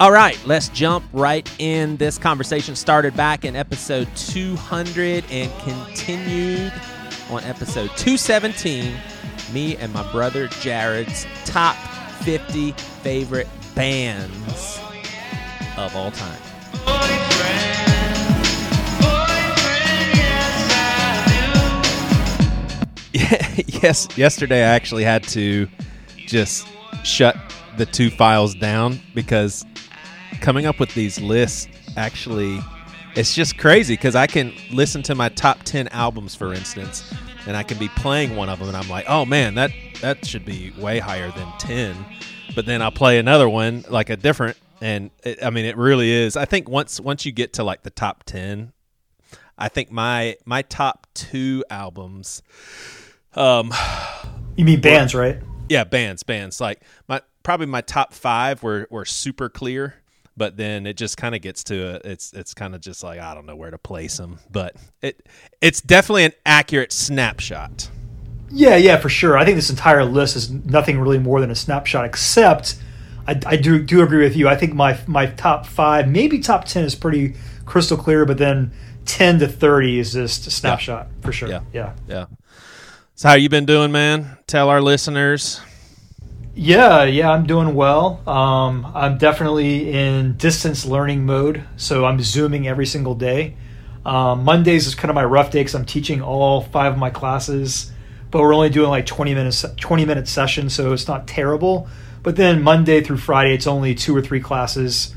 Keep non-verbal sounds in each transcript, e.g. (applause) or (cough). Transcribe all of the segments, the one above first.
All right, let's jump right in. This conversation started back in episode 200 and continued on episode 217. Me and my brother Jared's top 50 favorite bands of all time. (laughs) yes, yesterday I actually had to just shut the two files down because coming up with these lists actually it's just crazy because I can listen to my top 10 albums for instance and I can be playing one of them and I'm like, "Oh man, that that should be way higher than 10." But then I'll play another one like a different and it, I mean it really is. I think once once you get to like the top 10, I think my my top 2 albums um You mean bands, right? yeah, bands, bands. Like my probably my top five were were super clear, but then it just kind of gets to a, it's it's kind of just like I don't know where to place them, but it it's definitely an accurate snapshot. Yeah, yeah, for sure. I think this entire list is nothing really more than a snapshot, except I, I do do agree with you. I think my my top five, maybe top ten, is pretty crystal clear, but then ten to thirty is just a snapshot for sure. Yeah. yeah. Yeah. So how you been doing, man? Tell our listeners. Yeah, yeah, I'm doing well. Um, I'm definitely in distance learning mode, so I'm zooming every single day. Um, Mondays is kind of my rough day because I'm teaching all five of my classes, but we're only doing like 20 minutes, 20 minute sessions, so it's not terrible. But then Monday through Friday, it's only two or three classes,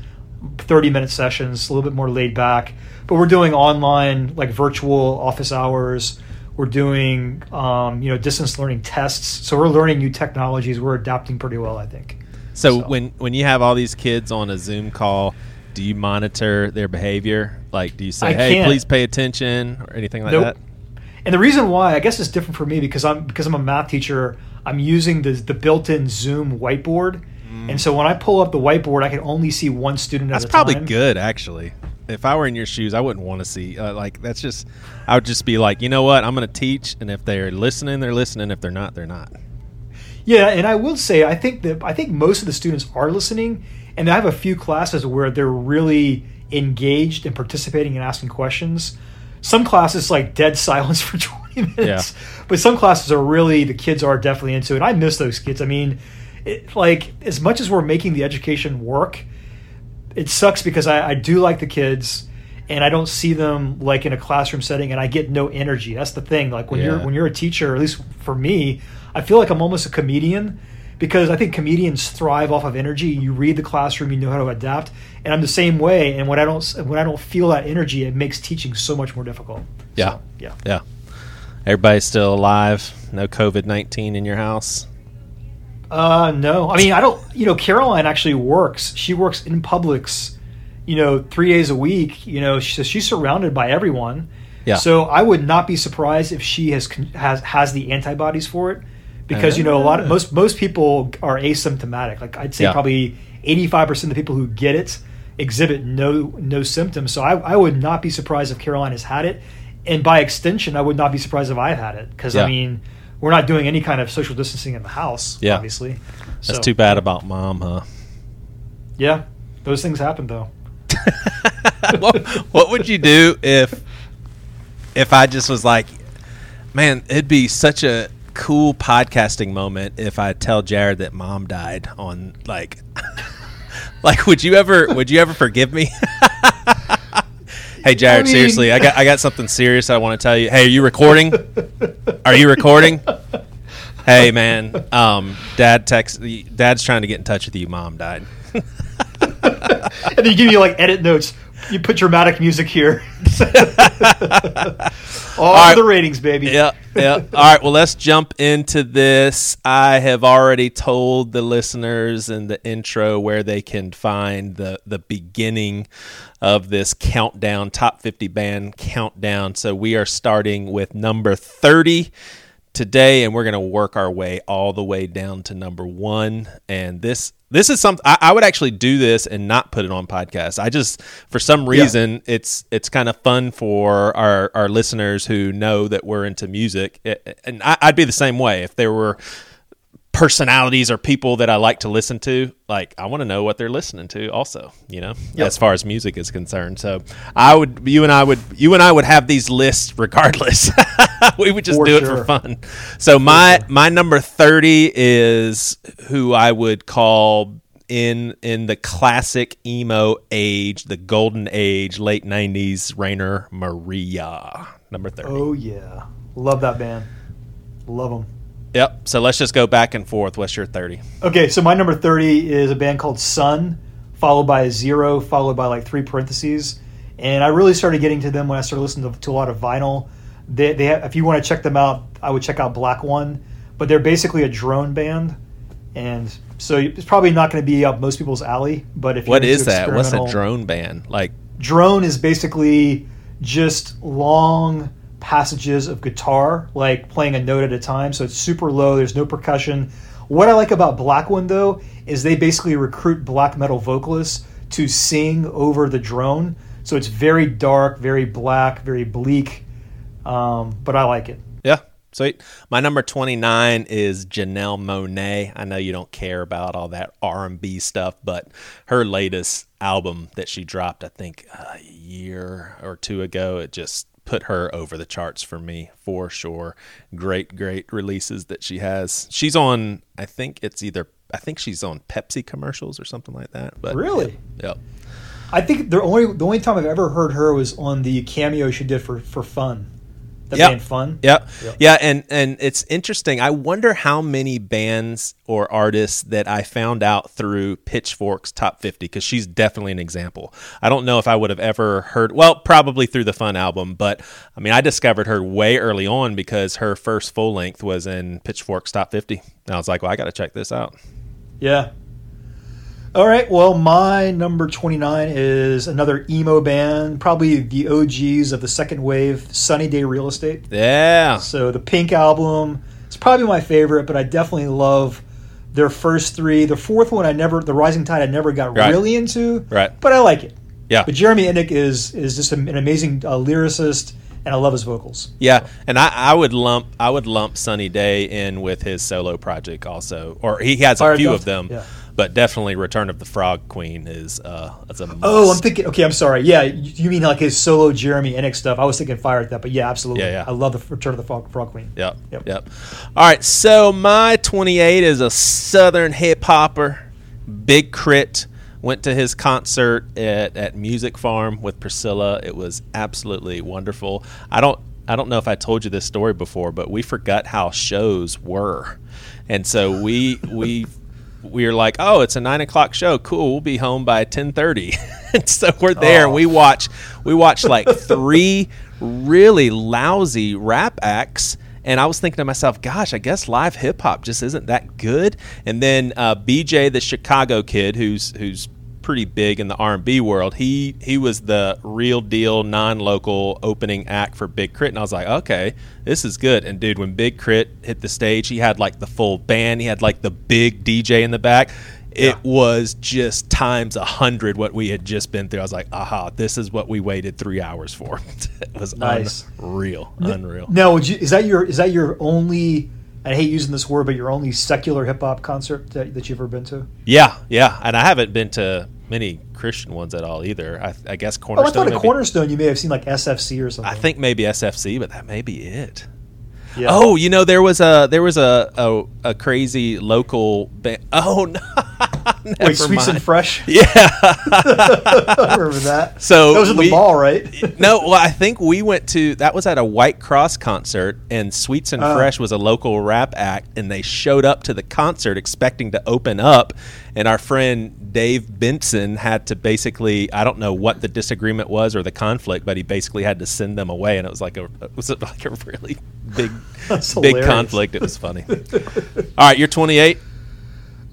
30 minute sessions, a little bit more laid back. But we're doing online, like virtual office hours. We're doing, um, you know, distance learning tests. So we're learning new technologies. We're adapting pretty well, I think. So, So- when when you have all these kids on a Zoom call, do you monitor their behavior? Like, do you say, I "Hey, can't. please pay attention" or anything like Nope. that? And the reason why, I guess, it's different for me because I'm because I'm a math teacher. I'm using the the built-in Zoom whiteboard, and so when I pull up the whiteboard, I can only see one student That's at a probably time. good, actually. If I were in your shoes, I wouldn't want to see. Uh, like that's just, I would just be like, you know what, I'm going to teach, and if they're listening, they're listening. If they're not, they're not. Yeah, and I will say, I think that I think most of the students are listening, and I have a few classes where they're really engaged and participating and asking questions. Some classes like dead silence (laughs) for 20 minutes, but some classes are really the kids are definitely into it. I miss those kids. I mean, it, like as much as we're making the education work, it sucks because I, I do like the kids and I don't see them like in a classroom setting and I get no energy. That's the thing. Like when you're when you're a teacher, at least for me, I feel like I'm almost a comedian because I think comedians thrive off of energy. You read the classroom, you know how to adapt, and I'm the same way. And when I don't when I don't feel that energy, it makes teaching so much more difficult. Yeah. So, yeah. Yeah. Everybody's still alive. No COVID nineteen in your house. Uh, no. I mean, I don't. You know, Caroline actually works. She works in Publix. You know, three days a week. You know, she, she's surrounded by everyone. Yeah. So I would not be surprised if she has has has the antibodies for it, because you know a lot of most most people are asymptomatic. Like I'd say Yeah. probably eighty five percent of the people who get it exhibit no no symptoms. So I, I would not be surprised if Caroline has had it, and by extension, I would not be surprised if I've had it because Yeah. I mean we're not doing any kind of social distancing in the house. Yeah. obviously. That's So, too bad about mom, huh? Yeah, those things happen though. (laughs) what, what would you do if if I just was like, man, it'd be such a cool podcasting moment if I tell Jared that mom died on like (laughs) like would you ever would you ever forgive me? (laughs) hey Jared, I mean- seriously, I got I got something serious I want to tell you. Hey, are you recording? Are you recording? Hey man, um, dad text. Dad's trying to get in touch with you. Mom died. (laughs) And then you give me like edit notes. You put dramatic music here. (laughs) All right. the ratings, baby. yeah, yeah. All right, well, let's jump into this. I have already told the listeners in the intro where they can find the the beginning of this countdown, top 50 band countdown. So we are starting with number 30 today, and we're going to work our way all the way down to number one. And this this is something I, I would actually do this and not put it on podcast. I just for some reason it's it's kind of fun for our our listeners who know that we're into music, It- and I, I'd be the same way if there were personalities or people that I like to listen to, like I want to know what they're listening to also, you know, yep. as far as music is concerned. So I would you and I would you and I would have these lists regardless. (laughs) we would just for do sure. it for fun. So for my sure. my number 30 is who I would call in in the classic emo age, the golden age, late 90s Rainer Maria, number 30. Oh yeah. Love that band. Love them. Yep. So let's just go back and forth. What's your 30? Okay, so my number 30 is a band called Sun, followed by a zero, followed by like three parentheses. And I really started getting to them when I started listening to, to a lot of vinyl. They, they have, if you want to check them out, I would check out Black One. But they're basically a drone band, and so it's probably not going to be up most people's alley. But if what is that? What's a drone band like? Drone is basically just long passages of guitar, like playing a note at a time. So it's super low. There's no percussion. What I like about Black One though is they basically recruit black metal vocalists to sing over the drone. So it's very dark, very black, very bleak. Um, but I like it. Yeah, sweet. My number twenty nine is Janelle Monáe. I know you don't care about all that R and B stuff, but her latest album that she dropped, I think a year or two ago, it just put her over the charts for me for sure. Great, great releases that she has. She's on. I think it's either. I think she's on Pepsi commercials or something like that. But really, yep. I think the only the only time I've ever heard her was on the cameo she did for for Fun the yep. band Fun. Yep. yep. Yeah, and and it's interesting. I wonder how many bands or artists that I found out through Pitchfork's top 50 cuz she's definitely an example. I don't know if I would have ever heard well, probably through the Fun album, but I mean, I discovered her way early on because her first full length was in Pitchfork's top 50. And I was like, "Well, I got to check this out." Yeah, all right. Well, my number 29 is another emo band, probably the OGs of the second wave, Sunny Day Real Estate. Yeah. So the Pink album is probably my favorite, but I definitely love their first three. The fourth one, I never, the Rising Tide, I never got right. really into. Right. But I like it. Yeah. But Jeremy Enigk is is just an amazing uh, lyricist and I love his vocals. Yeah, and I, I, would lump I would lump Sunny Day in with his solo project also, or he has a few of them. Yeah but definitely Return of the Frog Queen is uh, that's a must. oh I'm thinking okay I'm sorry. Yeah you mean like his solo Jeremy Enigk stuff? I was thinking Fire Theft but yeah absolutely. Yeah, yeah. I love the Return of the Frog, Frog Queen. Yep. yep. yep. All right so my 28 is a Southern hip hopper. Big K.R.I.T. went to his concert at, at Music Farm with Priscilla. It was absolutely wonderful. I don't I don't know if I told you this story before, but we forgot how shows were, and so we we (laughs) we were like, oh, it's a nine o'clock show. Cool, we'll be home by ten thirty. (laughs) and so we're there. Oh. And we watch we watch (laughs) like three really lousy rap acts. And I was thinking to myself, gosh, I guess live hip hop just isn't that good. And then uh, BJ, the Chicago kid, who's who's pretty big in the R&B world. He he was the real deal non-local opening act for Big K.R.I.T. and I was like, "Okay, this is good." And dude, when Big K.R.I.T. hit the stage, he had like the full band, he had like the big DJ in the back. It yeah. was just times a hundred what we had just been through. I was like, "Aha, this is what we waited 3 hours for." (laughs) it was nice. unreal, unreal. Now, you, is that your is that your only I hate using this word, but your only secular hip hop concert that, that, you've ever been to? Yeah, yeah, and I haven't been to many Christian ones at all either. I, I guess Cornerstone. Oh, I thought at Cornerstone you may have seen like SFC or something. I think maybe SFC, but that may be it. Yeah. Oh, you know there was a there was a a, a crazy local band. (laughs) Oh no. Wait, sweets and fresh. (laughs) Yeah, I (laughs) remember that. So those are the ball, right? no, well, I think we went to that was at a White Cross concert, and Sweets and uh, Fresh was a local rap act, and they showed up to the concert expecting to open up, and our friend Dave Benson had to basically I don't know what the disagreement was or the conflict, but he basically had to send them away, and it was like a it was (laughs) like a really big (laughs) big conflict. It was funny. All right, you're 28.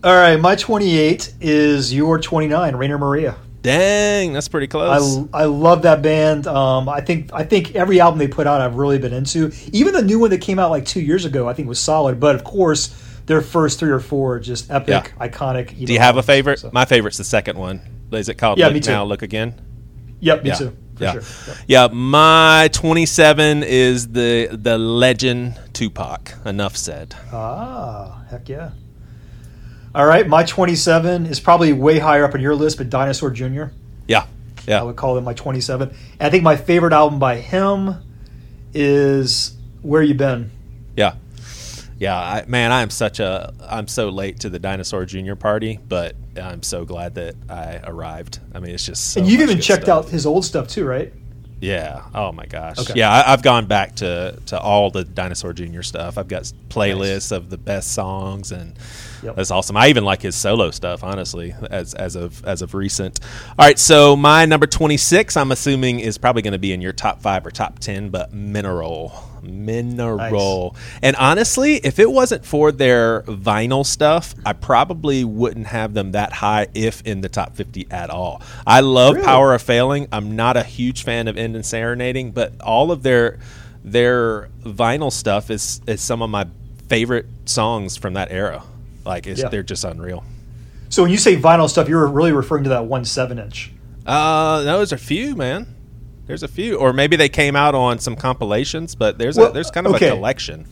All right, my 28 is your 29, Rainer Maria. Dang, that's pretty close. I, I love that band. Um, I think I think every album they put out I've really been into. Even the new one that came out like two years ago I think was solid. But of course, their first three or four are just epic, yeah. iconic. You Do you have a favorite? So. My favorite's the second one. Is it called yeah, Look. Now, Look Again? Yep, me yeah. too. yeah. Sure. Yep. Yeah, my 27 is the the legend Tupac. Enough said. Ah, heck yeah. All right, my 27 is probably way higher up on your list, but Dinosaur Jr. Yeah, yeah. I would call him my 27. And I think my favorite album by him is Where You Been. yeah, yeah. I, man, I am such a I'm so late to the Dinosaur Junior party, but I'm so glad that I arrived. I mean, it's just so and you've even checked stuff. out his old stuff too, right? Yeah. Oh my gosh. Okay. Yeah, I, I've gone back to to all the Dinosaur Jr. stuff. I've got playlists of the best songs, and Yep. that's awesome. I even like his solo stuff, honestly, as as of as of recent. All right, so my number twenty six, I'm assuming, is probably going to be in your top five or top ten, but Mineral, Mineral. And honestly, if it wasn't for their vinyl stuff, I probably wouldn't have them that high, if in the top fifty at all. I love Really? Power of Failing. I'm not a huge fan of End and Serenading, but all of their their vinyl stuff is is some of my favorite songs from that era. Like it's, Yeah. they're just unreal. So when you say vinyl stuff, you're really referring to that one seven inch. Uh, no, there's a few, man. There's a few, or maybe they came out on some compilations, but there's Well, a, there's kind of okay. a collection.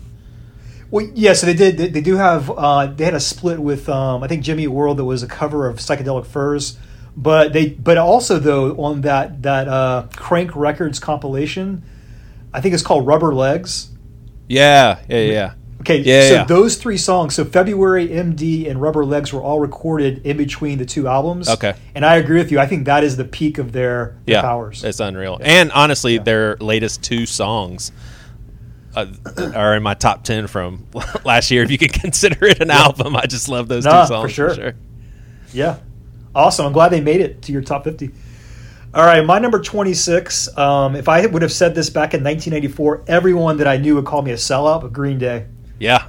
Well, yeah, so they did. They, they do have. Uh, they had a split with um, I think Jimmy World that was a cover of Psychedelic Furs, but they but also though on that that uh, Crank Records compilation, I think it's called Rubber Legs. Yeah, yeah, yeah. Okay, Yeah, so yeah. those three songs, so February, MD, and Rubber Legs were all recorded in between the two albums. Okay. and I agree with you. I think that is the peak of their, their yeah, powers. It's unreal. And honestly, their latest two songs uh, are in my top ten from (laughs) last year. If you could (laughs) consider it an album, I just love those Nah, two songs for sure. Yeah. Awesome. I'm glad they made it to your top 50. All right, my number 26. Um, if I would have said this back in 1984, everyone that I knew would call me a sellout, but Green Day. Yeah,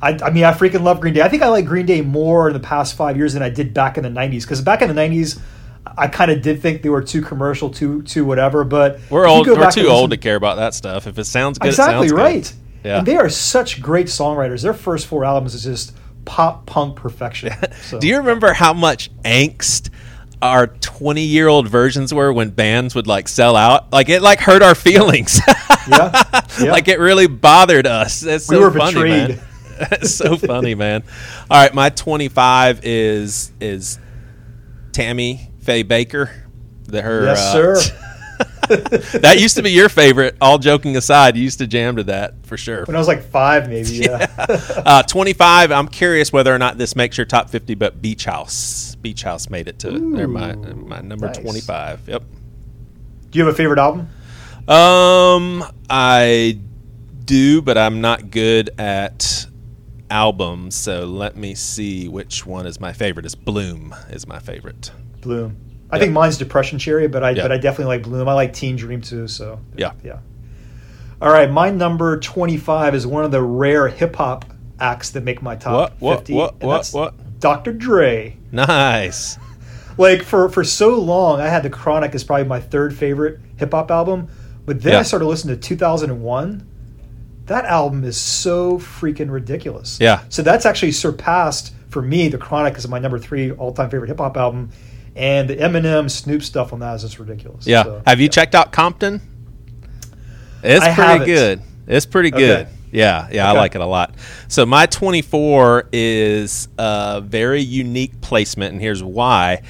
I, I mean, I freaking love Green Day. I think I like Green Day more in the past five years than I did back in the 90s. Because back in the 90s, I kind of did think they were too commercial, too, too whatever. But we're old. We're too old to care about that stuff. If it sounds good, Exactly it sounds right. Good. Yeah. And they are such great songwriters. Their first four albums is just pop punk perfection. (laughs) So- Do you remember how much angst our 20 year old versions were when bands would like sell out? Like it like hurt our (laughs) feelings. Yeah, yeah. (laughs) like it really bothered us. It's so We were funny, betrayed. man. (laughs) it's so funny, man. All right, my 25 is is Tammy Faye Bakker. The her Yes, uh, sir. that used to be your favorite. All joking aside, you used to jam to that for sure. When I was like five, maybe. Yeah. Uh, 25. I'm curious whether or not this makes your top 50, but Beach House. Beach House made it to they're my my number nice. 25. Yep. Do you have a favorite album? Um, I do, but I'm not good at albums. So let me see which one is my favorite. It's Bloom is my favorite. Bloom. I Yeah. think mine's Depression Cherry, but I Yeah. but I definitely like Bloom. I like Teen Dream too. So Yeah. yeah. All right, my number twenty-five is one of the rare hip hop acts that make my top What, what, fifty. what, and what, that's what? Dr. Dre. Nice. Like for for so long, I had the Chronic as probably my third favorite hip hop album, but then Yeah. I started listening to two thousand and one. That album is so freaking ridiculous. Yeah. So that's actually surpassed for me. The Chronic is my number three all-time favorite hip hop album, and the Eminem Snoop stuff on that is just ridiculous. Yeah. So, Have you yeah. checked out Compton? It's I pretty haven't. good. It's pretty Okay. Yeah, yeah, I like it a lot. So my 24 is a very unique placement, and here's why.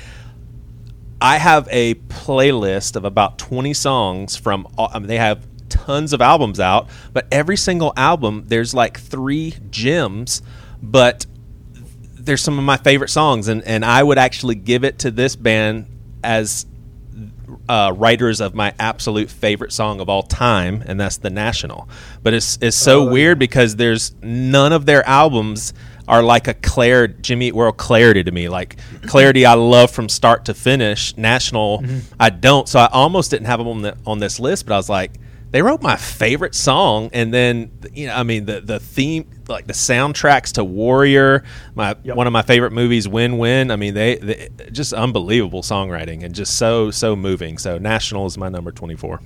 I have a playlist of about 20 songs from. I mean, they have tons of albums out, but every single album there's like three gems, but there's some of my favorite songs, and and I would actually give it to this band as uh, writers of my absolute favorite song of all time, and that's The National. But it's it's so Oh, weird because there's none of their albums are like a Claire Jimmy Eat World clarity to me. Like clarity, I love from start to finish. National, I don't. So I almost didn't have them on the on this list, but I was like. They wrote my favorite song, and then you know, I mean, the the theme, like the soundtracks to Warrior, my Yep. one of my favorite movies, Win Win. I mean, they, they just unbelievable songwriting and just so so moving. So National is my number twenty four.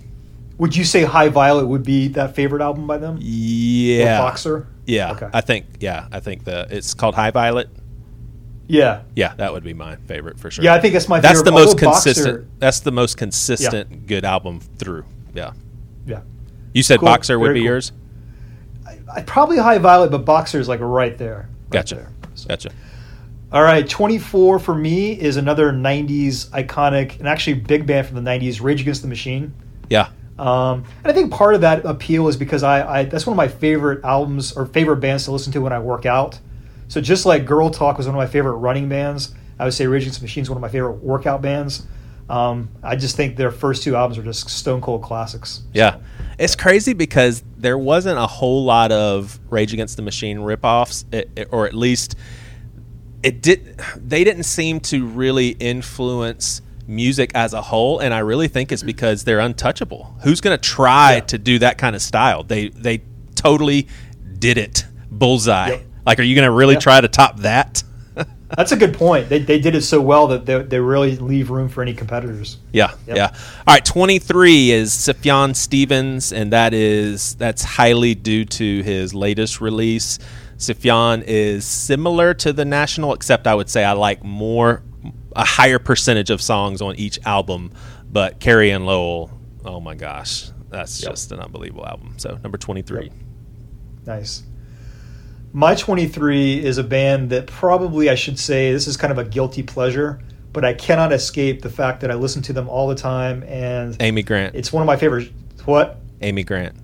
Would you say High Violet would be that favorite album by them? Yeah, Or Boxer? Yeah, Okay. I think yeah, I think the it's called High Violet. Yeah. Yeah, that would be my favorite for sure. Yeah, I think that's my that's favorite. the most although Boxer- consistent. That's the most consistent good album through. Yeah, yeah. you said Cool. Boxer would Very be cool. yours. I, probably High Violet, but Boxer is like right there. right Gotcha, there. So- gotcha. All right, 24 for me is another 90s iconic and actually big band from the 90s, Rage Against the Machine. Yeah. Um, and I think part of that appeal is because I, I that's one of my favorite albums or favorite bands to listen to when I work out. So just like Girl Talk was one of my favorite running bands, I would say Rage Against the Machine is one of my favorite workout bands. Um, I just think their first two albums are just stone cold classics. Yeah. It's crazy because there wasn't a whole lot of Rage Against the Machine ripoffs, it, it, or at least it did. They didn't seem to really influence music as a whole, and I really think it's because they're untouchable. Who's going to try Yeah. to do that kind of style? They they totally did it, bullseye. Yep. Like, are you going to really Yeah. try to top that? That's a good point. They, they did it so well that they, they really leave room for any competitors. Yeah, Yep. yeah. All right, twenty three is Sufjan Stevens, and that is that's highly due to his latest release. Sufjan is similar to the National, except I would say I like more a higher percentage of songs on each album. But Carrie and Lowell, oh my gosh, that's Yep. just an unbelievable album. So number twenty three. Yep. Nice. My 23 is a band that probably I should say this is kind of a guilty pleasure, but I cannot escape the fact that I listen to them all the time and Amy Grant. it's one of my favorites. What? Amy Grant.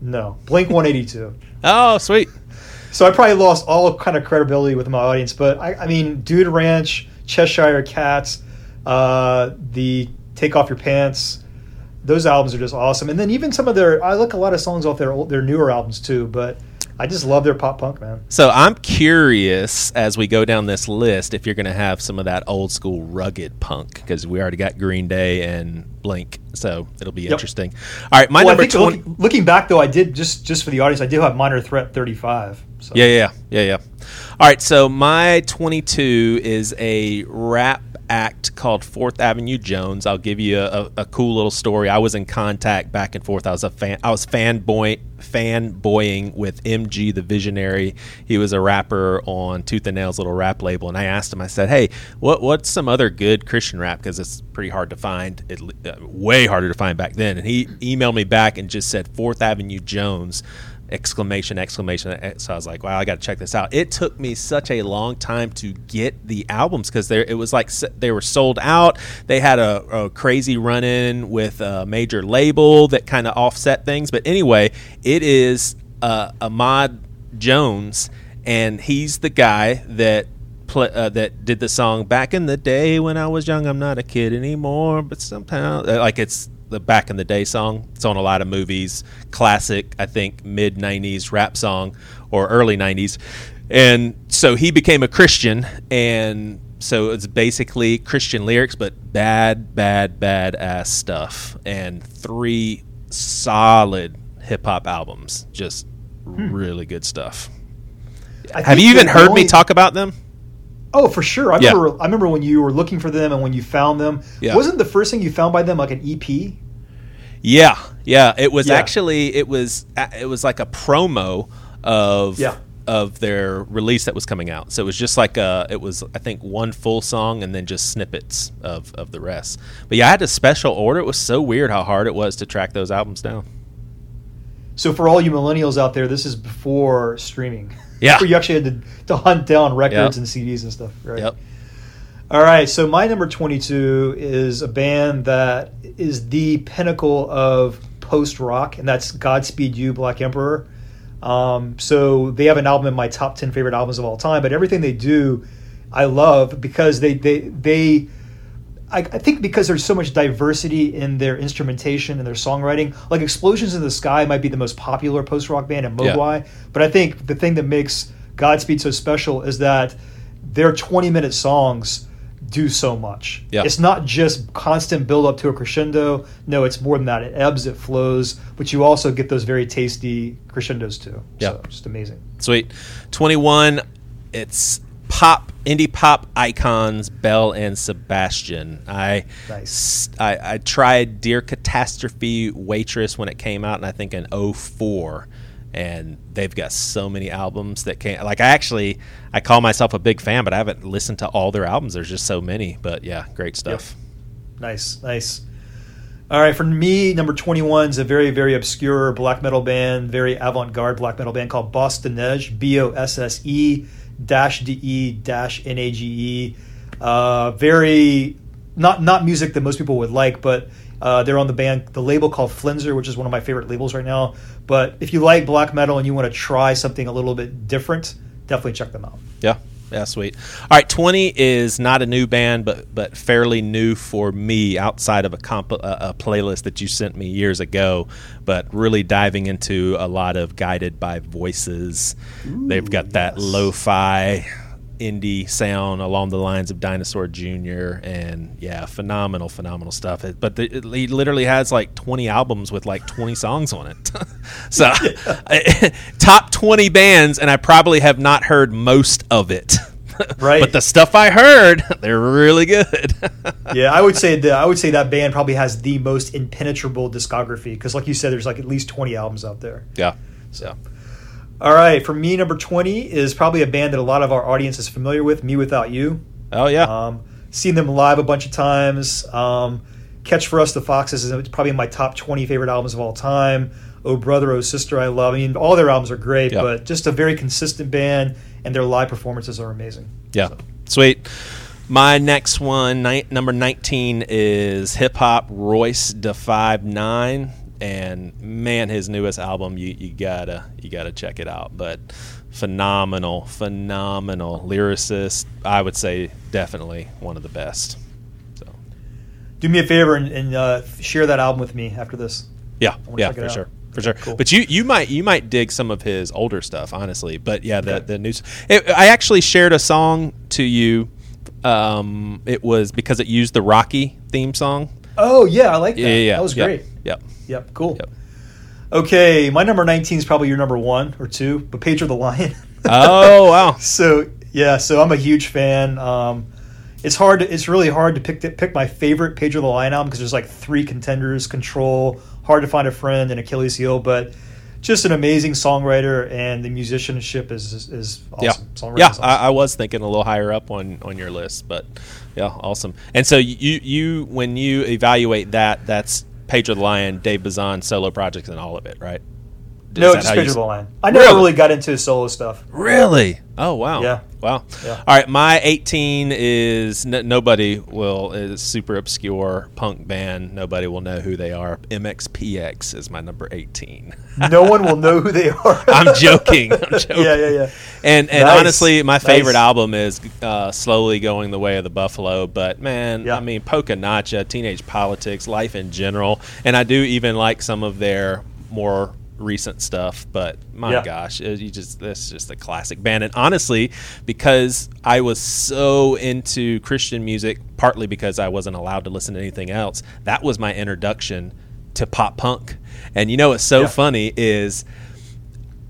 No. Blink 182. (laughs) Oh, sweet. So I probably lost all kind of credibility with my audience, but I, I mean, Dude Ranch, Cheshire Cats, uh, the Take Off Your Pants, those albums are just awesome. And then even some of their, I like a lot of songs off their their newer albums too, but I just love their pop punk, man. So I'm curious as we go down this list if you're going to have some of that old school rugged punk because we already got Green Day and Blink, so it'll be interesting. All right, my well, number twenty. look- looking back though, I did just just for the audience, I do have Minor Threat 35. So. Yeah, yeah, yeah, yeah. All right, so my 22 is a rap act called Fourth Avenue Jones. I'll give you a, a cool little story. I was in contact back and forth. I was a fan. I was fanboy fanboying with MG the Visionary. He was a rapper on Tooth and Nail's little rap label, and I asked him. I said, "Hey, what what's some other good Christian rap? Because it's pretty hard to find. It, uh, way harder to find back then." And he emailed me back and just said Fourth Avenue Jones exclamation exclamation. So i was like wow i gotta check this out. It took me such a long time to get the albums because there it was like they were sold out. They had a, a crazy run-in with a major label that kind of offset things. But anyway it is uh, ahmad jones and he's the guy that pl- uh, that did the song back in the day when I was young. I'm not a kid anymore, but sometimes uh, like it's the back in the day song. It's on a lot of movies. Classic, I think, mid '90s rap song or early '90s. And so he became a Christian, and so it's basically Christian lyrics, but bad, bad, bad ass stuff, and three solid hip hop albums. Just hmm. really good stuff. I Have you even heard me talk about them? Oh, for sure. I Yeah. remember. I remember when you were looking for them and when you found them. Yeah. Wasn't the first thing you found by them like an EP? Yeah, yeah. It was Yeah. actually it was it was like a promo of Yeah. of their release that was coming out. So it was just like a it was I think one full song and then just snippets of of the rest. But yeah, I had to special order. It was so weird how hard it was to track those albums down. So for all you millennials out there, this is before streaming. Yeah. Where (laughs) you actually had to, to hunt down records Yep. and CDs and stuff. Right. Yep. All right. So my number 22 is a band that is the pinnacle of post rock, and that's Godspeed You, Black Emperor. Um, so they have an album in my top 10 favorite albums of all time, but everything they do, I love because they, they, they, I, I think because there's so much diversity in their instrumentation and their songwriting, like Explosions in the Sky might be the most popular post rock band in Yeah. But I think the thing that makes Godspeed so special is that their 20 minute songs do so much. Yeah. It's not just constant build up to a crescendo. No, it's more than that. It ebbs, it flows, but you also get those very tasty crescendos too. Yeah. So just amazing. Sweet. 21 it's pop indie pop icons Belle and Sebastian. I Nice. I, I tried Dear Catastrophe Waitress when it came out and I think in 04 and they've got so many albums that can't like I actually I call myself a big fan but I haven't listened to all their albums there's just so many but yeah great stuff. Nice, nice. All right, for me, number 21 is a very, very obscure black metal band, very avant garde black metal band called Boss de B O S S E dash de dash nage. Uh, very not not music that most people would like, but uh, they're on the band the label called Flenser, which is one of my favorite labels right now. But if you like black metal and you want to try something a little bit different, definitely check them out. Yeah. Yeah, sweet. All right, twenty is not a new band, but but fairly new for me outside of a comp a, a playlist that you sent me years ago. But really diving into a lot of guided by voices. Ooh, They've got that yes. lo-fi indie sound along the lines of Dinosaur Jr. and yeah, phenomenal, phenomenal stuff. It, but the, it, he literally has like 20 albums with like 20 songs on it. (laughs) so (laughs) top 20 bands, and I probably have not heard most of it. (laughs) Right. but the stuff I heard, they're really good. yeah, I would say that I would say that band probably has the most impenetrable discography because, like you said, there's like at least 20 albums out there. yeah. So All right, for me, number 20 is probably a band that a lot of our audience is familiar with. Me Without You. oh yeah. Um, seen them live a bunch of times. Um, Catch for Us the Foxes is probably my top 20 favorite albums of all time. Oh Brother, Oh Sister, I Love. I mean, all their albums are great, Yep. but just a very consistent band, and their live performances are amazing. Yeah, sweet. My next one, ni- number nineteen, is hip hop Royce Five Nine, and man, his newest album, you, you gotta you gotta check it out. But phenomenal, phenomenal lyricist. I would say definitely one of the best. So Do me a favor and, and uh, share that album with me after this. yeah, yeah, for out. sure. For sure, Cool. but you you might you might dig some of his older stuff, honestly. But yeah, the Okay. the news. It, I actually shared a song to you. Um, it was because it used the Rocky theme song. Oh yeah, I like that. Yeah, yeah, yeah. That was Yep, great. Yep. Yep, cool. Yep. Okay, my number 19 is probably your number one or two, but Pedro the Lion. (laughs) Oh wow. so yeah, so I'm a huge fan. Um, it's hard. To, it's really hard to pick pick my favorite Pedro the Lion album because there's like three contenders: Control, Hard to Find a Friend, and Achilles Heel. But just an amazing songwriter, and the musicianship is is, awesome. Yeah, yeah. awesome. I, I was thinking a little higher up on on your list, but yeah, awesome. And so you you when you evaluate that, that's Pedro the Lion, Dave Bazan solo projects, and all of it, right? No, just how you Pedro s- the Lion. I never Really? really got into his solo stuff. Really? Oh wow. Yeah. Wow. Yeah. All right, my 18 is n- nobody will is super obscure punk band. Nobody will know who they are. MXPX is my number 18. No one will know who they are. (laughs) I'm joking. I'm (laughs) joking. Yeah, yeah, yeah. And and Nice. honestly, my favorite Nice. album is uh, slowly going the way of the buffalo. But man, Yeah. I mean, Pokinatcha, Teenage Politics, life in general, and I do even like some of their more recent stuff. But my Yeah. gosh, it, you just this is just a classic band. And honestly, because I was so into Christian music, partly because I wasn't allowed to listen to anything else, that was my introduction to pop punk. And you know what's so Yeah. funny is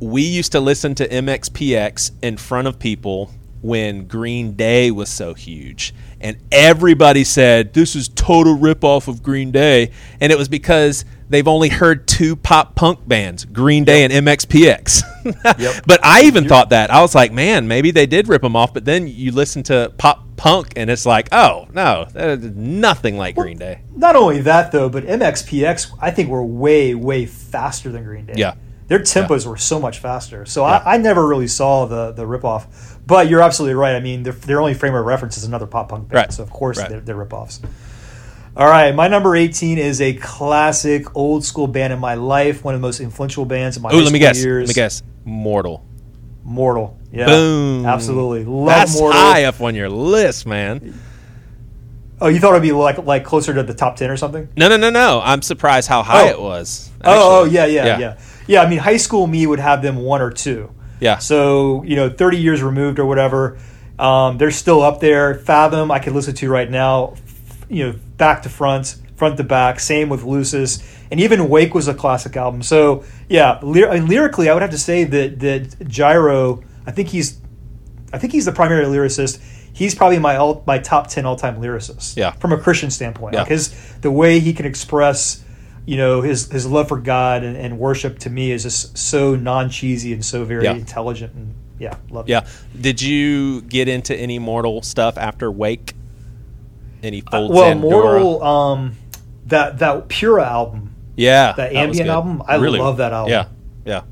we used to listen to MXPX in front of people when Green Day was so huge. And everybody said, this is total ripoff of Green Day. And it was because they've only heard two pop punk bands, Green Day and MXPX. (laughs) Yep. But I even thought that. I was like, man, maybe they did rip them off. But then you listen to pop punk and it's like, oh, no, that is nothing like Green Day. Not only that though, but MXPX I think were way way faster than Green Day. Yeah. their tempos were so much faster. So Yeah. I, I never really saw the the ripoff. But you're absolutely right. I mean, their, their only frame of reference is another pop punk band, Right. so of course Right. they're, they're ripoffs. All right, my number 18 is a classic old school band in my life, one of the most influential bands of my Oh, high let me guess. years. Let me guess. Mortal. Mortal. Yeah. Boom. Absolutely. Love That's Mortal. high up on your list, man. Oh, you thought it'd be like like closer to the top 10 or something? No, no, no, no. I'm surprised how high Oh. it was. Oh, oh, actually. yeah, yeah, yeah, yeah. I mean, high school me would have them one or two. Yeah. So you know, thirty years removed or whatever, um, they're still up there. Fathom, I could listen to right now. You know, back to front, front to back. Same with Lusis, and even Wake was a classic album. So yeah, ly- I mean, lyrically, I would have to say that that Jyro. I think he's, I think he's the primary lyricist. He's probably my all, my top ten all time lyricist. Yeah. From a Christian standpoint, Yeah. like his the way he can express you know his his love for God and, and worship to me is just so non cheesy and so very Yeah. intelligent and yeah, love it. Yeah. Did you get into any Mortal stuff after Wake? Any Folds well, and Mortal, um, that that Pura album, Yeah. that ambient album, I love that album. Yeah. Yeah.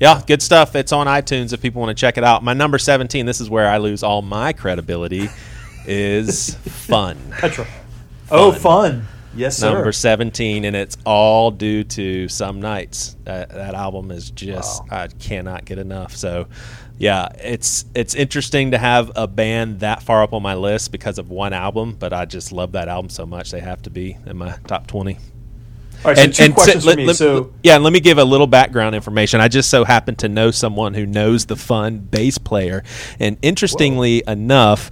yeah, good stuff. It's on iTunes if people want to check it out. My number 17, this is where I lose all my credibility, (laughs) is Fun. Petra. Oh, fun. Yes, sir. Number 17, and it's all due to Some Nights. That, that album is just, Wow. I cannot get enough. So, yeah, it's it's interesting to have a band that far up on my list because of one album, but I just love that album so much they have to be in my top 20. All right, so two questions let- for me. let- so, yeah, and let me give a little background information. I just so happen to know someone who knows the fun bass player, and interestingly enough,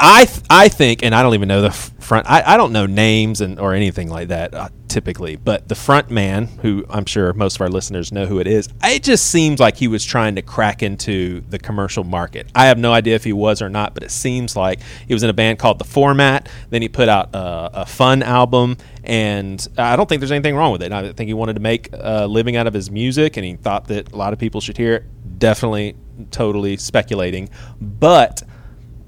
I th- I think, and I don't even know the front. I, I don't know names and or anything like that uh, typically, but the front man, who I'm sure most of our listeners know who it is, it just seems like he was trying to crack into the commercial market. I have no idea if he was or not, but it seems like he was in a band called The Format. Then he put out a fun album, and I don't think there's anything wrong with it. I think he wanted to make a living out of his music, and he thought that a lot of people should hear it. Definitely, totally speculating, but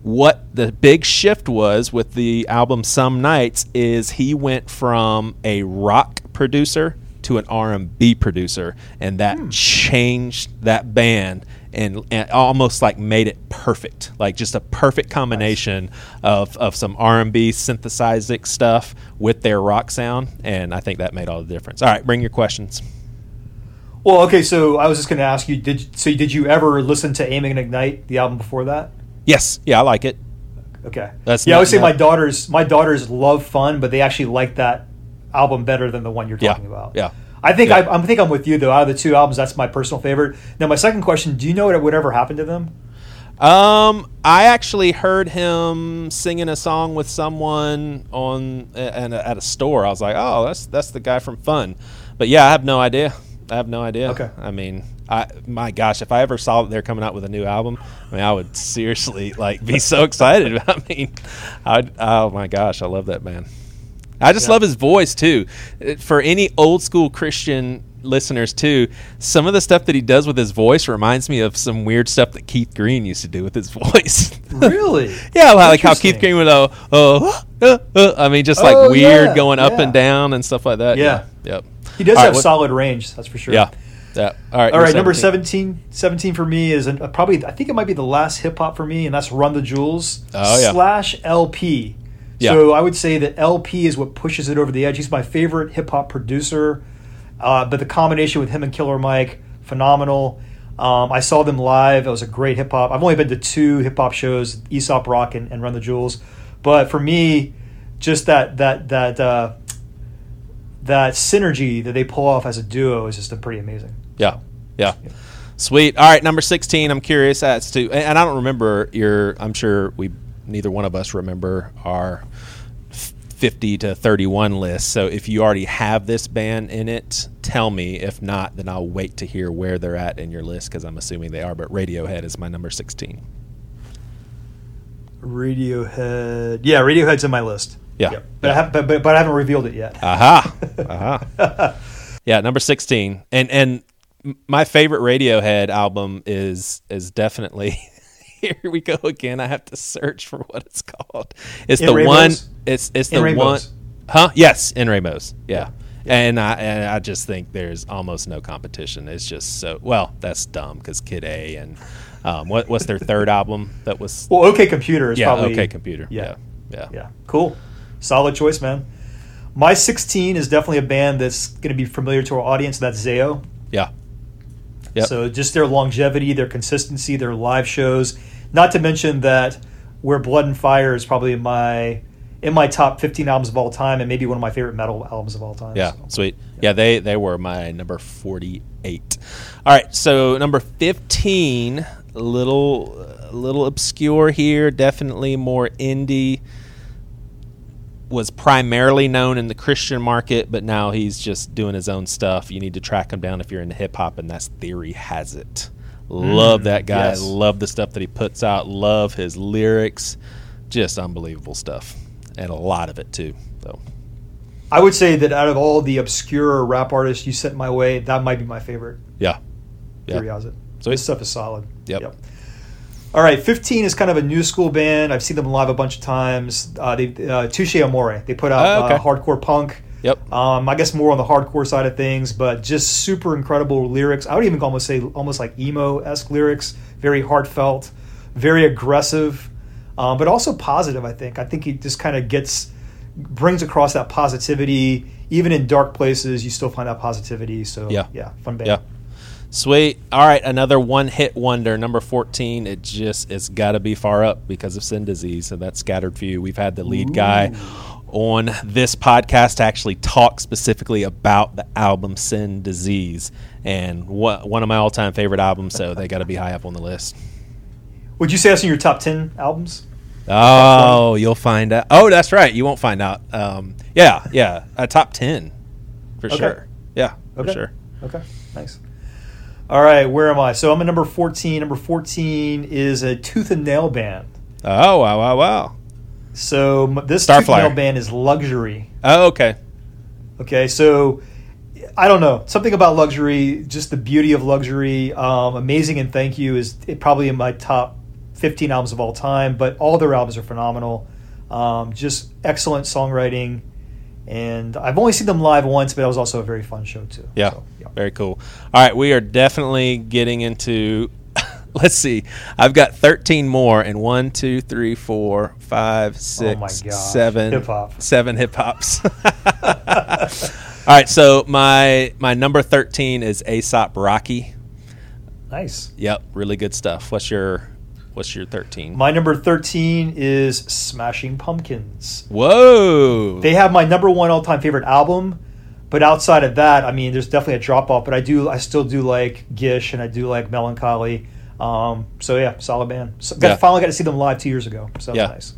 what the big shift was with the album Some Nights is he went from a rock producer to an R&B producer and that hmm. changed that band and, and almost like made it perfect like just a perfect combination of, of some R&B synthesizing stuff with their rock sound and I think that made all the difference all right bring your questions well, okay. So I was just going to ask you. Did so? Did you ever listen to Aiming and Ignite, the album before that? Yes yeah I like it Okay. That's yeah. I would say my daughters, my daughters love Fun, but they actually like that album better than the one you're Yeah, talking about. yeah. I think Yeah. I, I think I'm with you though. Out of the two albums, that's my personal favorite. Now, my second question: Do you know what would ever happen to them? Um, I actually heard him singing a song with someone on and at a store. I was like, "Oh, that's that's the guy from Fun," but yeah, I have no idea. I have no idea. Okay. I mean, I my gosh, if I ever saw that they're coming out with a new album, I mean, I would seriously like be so excited. (laughs) I mean, I oh my gosh, I love that man. I just Yeah. love his voice too. Uh, For any old school Christian listeners too, some of the stuff that he does with his voice reminds me of some weird stuff that Keith Green used to do with his (laughs) voice. Really? yeah, like how Keith Green would go, oh, uh, uh, I mean, just like Oh, weird yeah, going up yeah. and down and stuff like that. Yeah. Yep. He does All right, have what- solid range, that's for sure. Yeah. Yeah. All right. All right, number 17. 17, 17 for me is an, probably I think it might be the last hip hop for me, and that's Run the Jewels Oh, yeah. slash El-P. Yeah. So I would say that El-P is what pushes it over the edge. He's my favorite hip hop producer, uh, but the combination with him and Killer Mike, phenomenal. Um, I saw them live. It was a great hip hop. I've only been to two hip hop shows, Aesop Rock and, and Run the Jewels, but for me, just that that that uh, that synergy that they pull off as a duo is just pretty amazing. Yeah. Yeah. Sweet. All right, number 16. I'm curious as to, and I don't remember your, I'm sure we, neither one of us remember our 50 to 31 list. So if you already have this band in it, tell me. If not, then I'll wait to hear where they're at in your list because I'm assuming they are. But Radiohead is my number 16. Radiohead. Yeah, Radiohead's in my list. Yeah. Yep. But, Yeah. I have, but, but, but I haven't revealed it yet. Aha. Aha. (laughs) yeah, number 16. And and my favorite Radiohead album is is definitely (laughs) here we go again. I have to search for what it's called. It's In the one Rainbows? it's it's In the Rainbows. one Huh? Yes, in Rainbows. Yeah. And I and I just think there's almost no competition. It's just so well. That's dumb because Kid A and um, what what's their third album that was Well, OK Computer is yeah probably okay computer Yeah. yeah yeah, Yeah, cool, solid choice, man. My 16 is definitely a band that's going to be familiar to our audience. That's Zao. yeah. Yep. So just their longevity, their consistency, their live shows. Not to mention that Where Blood and Fire is probably in my in my top 15 albums of all time, and maybe one of my favorite metal albums of all time. Yeah, So- sweet. Yeah, they they were my number forty eight. All right, so number fifteen, a little a little obscure here. Definitely more indie. Was primarily known in the Christian market, but now he's just doing his own stuff. You need to track him down if you're into hip hop, and that's Theory Hazit. Love Mm, that guy. yes. Love the stuff that he puts out. Love his lyrics. Just unbelievable stuff, and a lot of it too. So I would say that out of all the obscure rap artists you sent my way, that might be my favorite. yeah, yeah. Theory has it. So his stuff is solid. Yep. Yep. All right, 15 is kind of a new school band. I've seen them live a bunch of times. Uh, they uh, Touche Amore. They put out Oh, okay. uh, hardcore punk. Yep. Um, I guess more on the hardcore side of things, but just super incredible lyrics. I would even almost say almost like emo esque lyrics, very heartfelt, very aggressive, um, but also positive. I think. I think he just kind of gets brings across that positivity. Even in dark places, you still find that positivity. So Yeah. yeah, fun band. Yeah. Sweet. All right, another one-hit wonder, number fourteen. It just it's got to be far up because of sin disease, so that's scattered few. We've had the lead guy on this podcast to actually talk specifically about the album Sin Disease, and what, one of my all-time favorite albums. So they got to be high up on the list. Would you say that's in your top ten albums? Oh, you'll find out. Oh, that's right. You won't find out. Um, yeah, yeah, a top ten for Okay. sure. Yeah, for sure. Okay, nice. All right, where am I? So I'm at number 14. Number 14 is a Tooth and Nail band. Oh, wow, wow, wow. So this Tooth and Starflyer. Nail band is Luxury. Oh, okay. Okay, so I don't know something about luxury, just the beauty of luxury. Um, Amazing and Thank You is probably in my top 15 albums of all time, but all their albums are phenomenal. Um, just excellent songwriting, and I've only seen them live once, but it was also a very fun show too. Yeah. So, yeah. Very cool. All right, we are definitely getting into. (laughs) Let's see. I've got 13 more, and one, two, three, four, five, oh six, Oh my gosh. seven, Hip-hop. seven hip hops. (laughs) All right, so my my number 13 is Aesop Rocky. Nice. Yep, really good stuff. What's your What's your 13? My number 13 is Smashing Pumpkins. Whoa. They have my number one all time favorite album, but outside of that, I mean, there's definitely a drop off. But I do, I still do like Gish and I do like Melancholy. Um, so yeah, solid band. So, got, Yeah. Finally got to see them live two years ago. So Yeah. nice.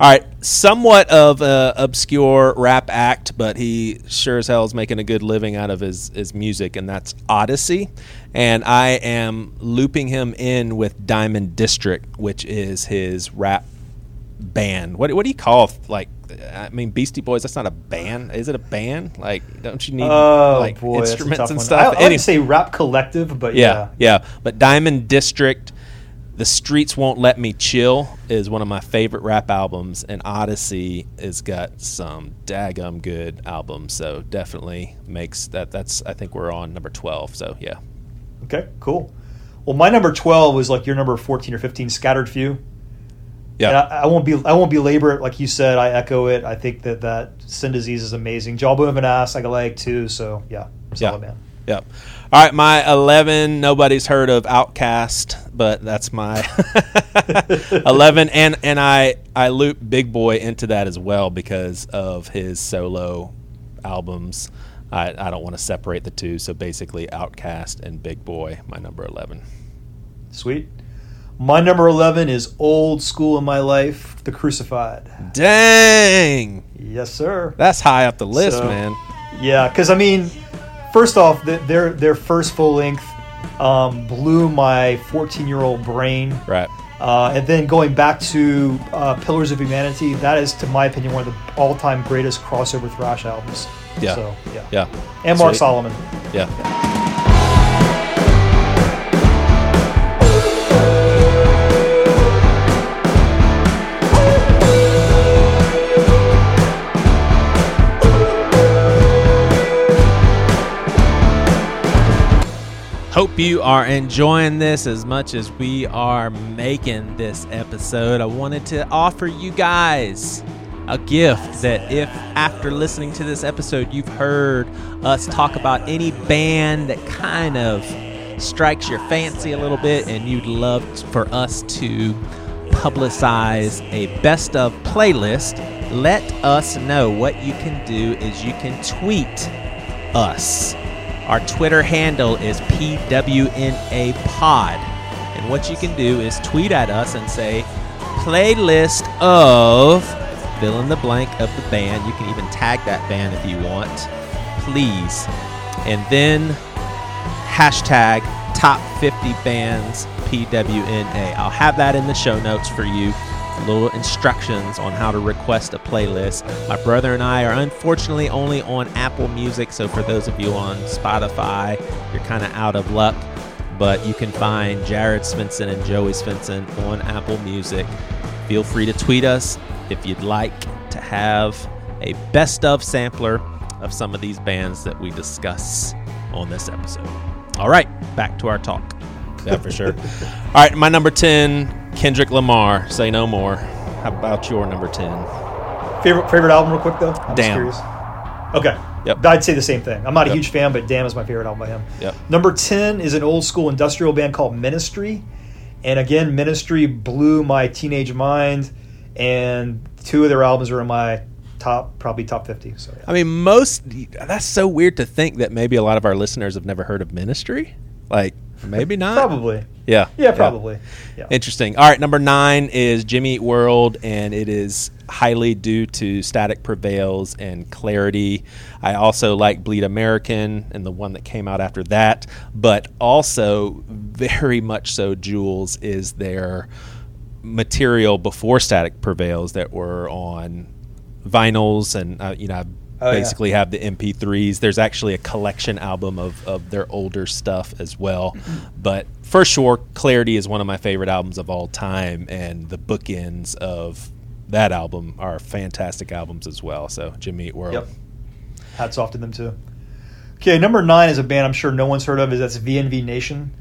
All right, somewhat of a obscure rap act, but he sure as hell is making a good living out of his, his music, and that's Oddisee. And I am looping him in with Diamond District, which is his rap band. What, what do you call like? I mean, Beastie Boys. That's not a band. Is it a band? Like, don't you need Oh like boy, instruments and one. stuff? I, I like Any- to say rap collective, but yeah, yeah, yeah. But Diamond District, The Streets Won't Let Me Chill is one of my favorite rap albums, and Oddisee has got some daggum good albums. So definitely makes that. That's I think we're on number twelve. So yeah, Okay, cool. Well, my number 12 was like your number 14 or 15, Scattered Few. yeah, And I, I won't be I won't belabor it like you said. I echo it. I think that that Sin Disease is amazing. Jawbone of an Ass I like too. So yeah, solid Yeah. man. Yep. All right, my 11, nobody's heard of OutKast, but that's my (laughs) 11 and and I I loop Big Boi into that as well because of his solo albums. I, I don't want to separate the two, so basically OutKast and Big Boi, my number 11. Sweet. My number 11 is Old School in My Life, The Crucified. Dang. Yes, sir. That's high up the list, So- man. Yeah, because I mean, first off, th- their their first full length um, blew my 14 year old brain. Right. Uh, and then going back to uh, Pillars of Humanity, that is, to my opinion, one of the all time greatest crossover thrash albums. Yeah. So, yeah. Yeah. And Mark Sweet. Salomon. Yeah. Hope you are enjoying this as much as we are making this episode. I wanted to offer you guys a gift that if after listening to this episode you've heard us talk about any band that kind of strikes your fancy a little bit and you'd love for us to publicize a best of playlist, let us know. What you can do is you can tweet us. Our Twitter handle is PWNA Pod. And what you can do is tweet at us and say, playlist of fill in the blank of the band. You can even tag that band if you want, please. And then hashtag top 50 bands PWNA. I'll have that in the show notes for you. Little instructions on how to request a playlist. My brother and I are unfortunately only on Apple Music, so for those of you on Spotify, you're kind of out of luck. But you can find Jared Svendsen and Joey Svendsen on Apple Music. Feel free to tweet us if you'd like to have a best of sampler of some of these bands that we discuss on this episode. All right, back to our talk. Yeah, for sure. (laughs) All right, my number 10, Kendrick Lamar, Say No More. How about your number 10? Favorite favorite album, real quick though. I'm just Damn. curious. Okay. Yep. I'd say the same thing. I'm not a Yep. huge fan, but Damn is my favorite album by him. Yep. Number 10 is an old school industrial band called Ministry. And again, Ministry blew my teenage mind. And two of their albums are in my top, probably top 50. So, yeah. I mean, most, that's so weird to think that maybe a lot of our listeners have never heard of Ministry. Like, maybe not. Probably. Yeah. Yeah, probably. Yeah. Interesting. All right, number nine is Jimmy Eat World, and it is highly due to Static Prevails and Clarity. I also like Bleed American and the one that came out after that, but also very much so Jules is their material before Static Prevails that were on vinyls and uh, you know I Oh, yeah. basically have the MP3s. There's actually a collection album of, of their older stuff as well. But for sure, Clarity is one of my favorite albums of all time, and the bookends of that album are fantastic albums as well. So Jimmy Eat World. Yep. Hats off to them too. Okay, number nine is a band I'm sure no one's heard of. Is that's VNV Nation.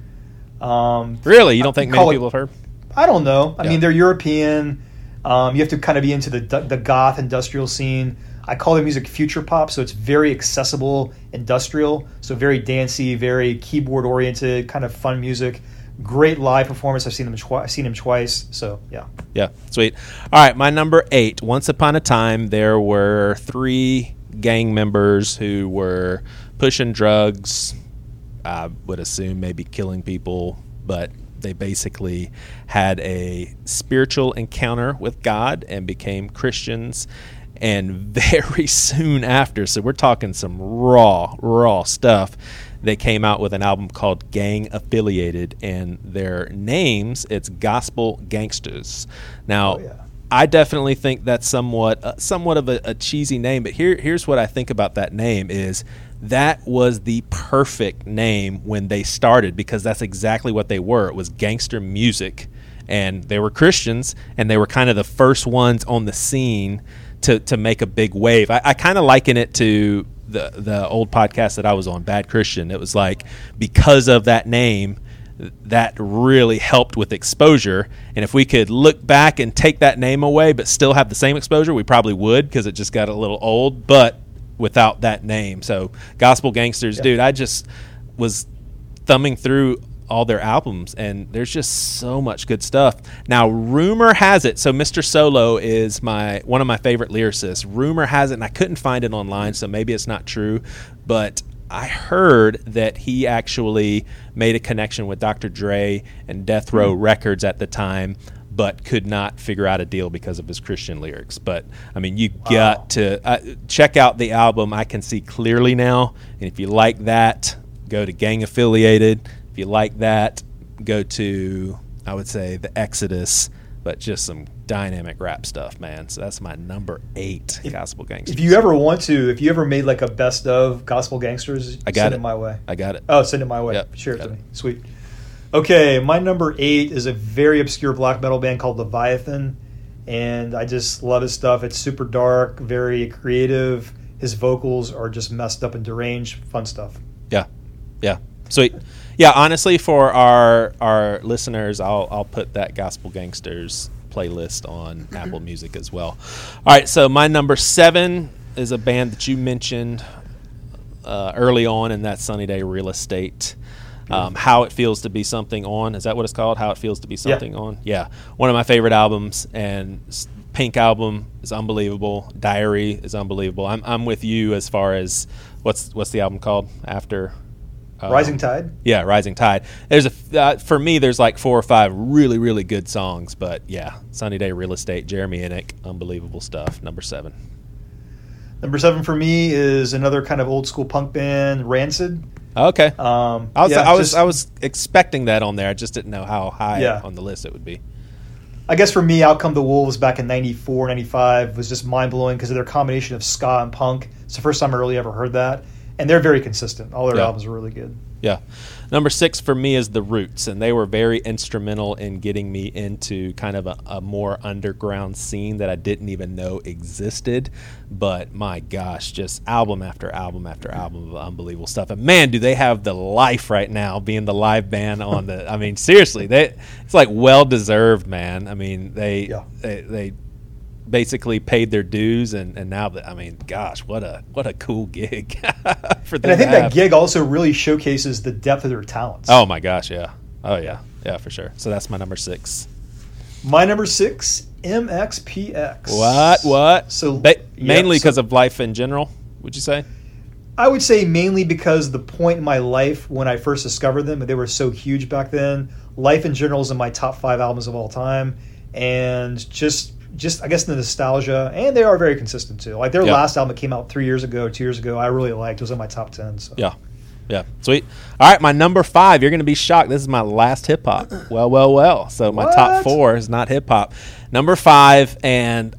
Um, Really, you don't think many it- people have heard? I don't know. I Yeah. mean, they're European. Um, you have to kind of be into the the goth industrial scene. I call their music future pop, so it's very accessible industrial. So very dancey, very keyboard oriented, kind of fun music. Great live performance. I've seen them. Twi- I've seen him twice. So yeah. Yeah, sweet. All right, my number eight. Once upon a time, there were three gang members who were pushing drugs. I would assume maybe killing people, but they basically had a spiritual encounter with God and became Christians. And very (laughs) soon after, so we're talking some raw, raw stuff. They came out with an album called Gang Affiliated, and their names it's Gospel Gangsters. Now, Oh, yeah. I definitely think that's somewhat uh, somewhat of a, a cheesy name, but here here's what I think about that name is that was the perfect name when they started because that's exactly what they were. It was gangster music, and they were Christians, and they were kind of the first ones on the scene to to make a big wave. I, I kind of liken it to the the old podcast that I was on, Bad Christian. It was like because of that name that really helped with exposure. And if we could look back and take that name away, but still have the same exposure, we probably would because it just got a little old. But without that name, so Gospel Gangsters, Yeah. dude, I just was thumbing through all their albums and there's just so much good stuff. Now, rumor has it, so Mr. Solo is my one of my favorite lyricists. Rumor has it, and I couldn't find it online, so maybe it's not true, but I heard that he actually made a connection with Dr. Dre and Death Row Records at the time, but could not figure out a deal because of his Christian lyrics. But I mean, you got to uh, check out the album. I can see clearly now, and if you like that, go to Gang Affiliated. If you like that, go to I would say the Exodus, but just some dynamic rap stuff, man. So that's my number eight gospel gangsters. If you ever want to, if you ever made like a best of gospel gangsters, I got send it. it my way. I got it. Oh, send it my way. Yep, Share it to it. me. Sweet. Okay, my number eight is a very obscure black metal band called Leviathan, and I just love his stuff. It's super dark, very creative. His vocals are just messed up and deranged. Fun stuff. Yeah, yeah, sweet. Yeah, honestly, for our our listeners, I'll I'll put that Gospel Gangsters playlist on (clears throat) Apple Music as well. All right, so my number seven is a band that you mentioned uh, early on, and that's Sunny Day Real Estate. Um, How it feels to be something on is that what it's called? How it feels to be something on? Yeah, one of my favorite albums, and Pink album is unbelievable. Diary is unbelievable. I'm I'm with you as far as what's what's the album called after um, Rising Tide. yeah, Rising Tide. There's a uh, for me. There's like four or five really really good songs, but yeah, Sunny Day Real Estate, Jeremy Enigk, unbelievable stuff. Number seven. Number seven for me is another kind of old school punk band, Rancid. Okay, Um, I was yeah, I was just- I was expecting that on there. I just didn't know how high Yeah. on the list it would be. I guess for me, Out Come the Wolves back in 94, 95 was just mind blowing because of their combination of ska and punk. It's the first time I really ever heard that. And they're very consistent. All their Yeah. albums are really good. Yeah. Number six for me is The Roots, and they were very instrumental in getting me into kind of a, a more underground scene that I didn't even know existed. But my gosh, just album after album after album of unbelievable stuff. And man, do they have the life right now being the live band on the. I mean, seriously, they it's like well deserved, man. I mean, they Yeah. they, they basically paid their dues and, and now that I mean gosh what a what a cool gig (laughs) for them And I think that gig also really showcases the depth of their talents. Oh my gosh, yeah. Oh yeah, yeah for sure. So that's my number six. My number six, MXPX. What? What? So Ba- yeah, mainly so- because of life in general. Would you say? I would say mainly because the point in my life when I first discovered them, they were so huge back then. Life in general is in my top five albums of all time, and just just I guess the nostalgia, and they are very consistent too. Like their Yeah. last album that came out three years ago, two years ago, I really liked. It was in my top ten. So. Yeah. Yeah. Sweet. All right, my number five. You're going to be shocked. This is my last hip hop. Well, well, well. So my top four is not hip hop. Number five, and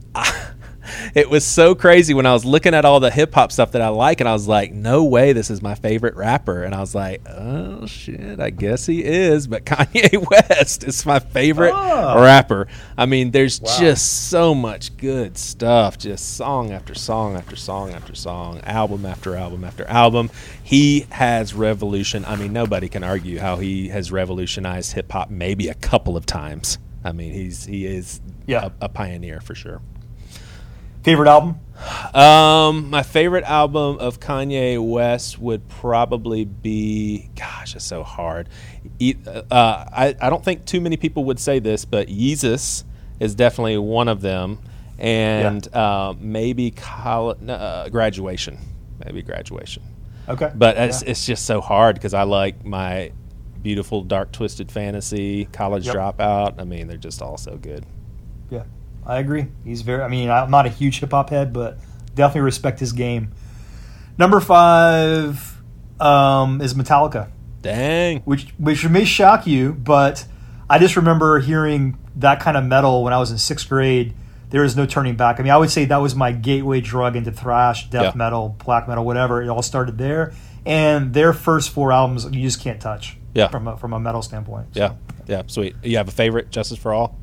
(laughs) it was so crazy when I was looking at all the hip hop stuff that I like, and I was like, no way, this is my favorite rapper. And I was like, oh shit, I guess he is. But (laughs) Kanye West is my favorite Oh. rapper. I mean, there's Wow. just so much good stuff, just song after song after song after song, album after album after album. He has revolution. I mean, nobody can argue how he has revolutionized hip hop maybe a couple of times. I mean, he's he is Yeah. a, a pioneer for sure. Favorite album? Um, my favorite album of Kanye West would probably be, gosh, it's so hard. E- Uh, I, I don't think too many people would say this, but Yeezus is definitely one of them, and uh, maybe coll- no, uh, graduation, maybe graduation. Okay, But it's, Yeah. it's just so hard because I like my beautiful dark twisted fantasy, college Yep. dropout. I mean, they're just all so good. yeah, I agree. He's very. I mean, I'm not a huge hip hop head, but definitely respect his game. Number five um, is Metallica. Dang. which which may shock you, but I just remember hearing that kind of metal when I was in sixth grade. There is no turning back. I mean, I would say that was my gateway drug into thrash, death Yeah. metal, black metal, whatever. It all started there, and their first four albums you just can't touch. Yeah. from a, from a metal standpoint. So, Yeah, yeah, sweet. You have a favorite, Justice for All?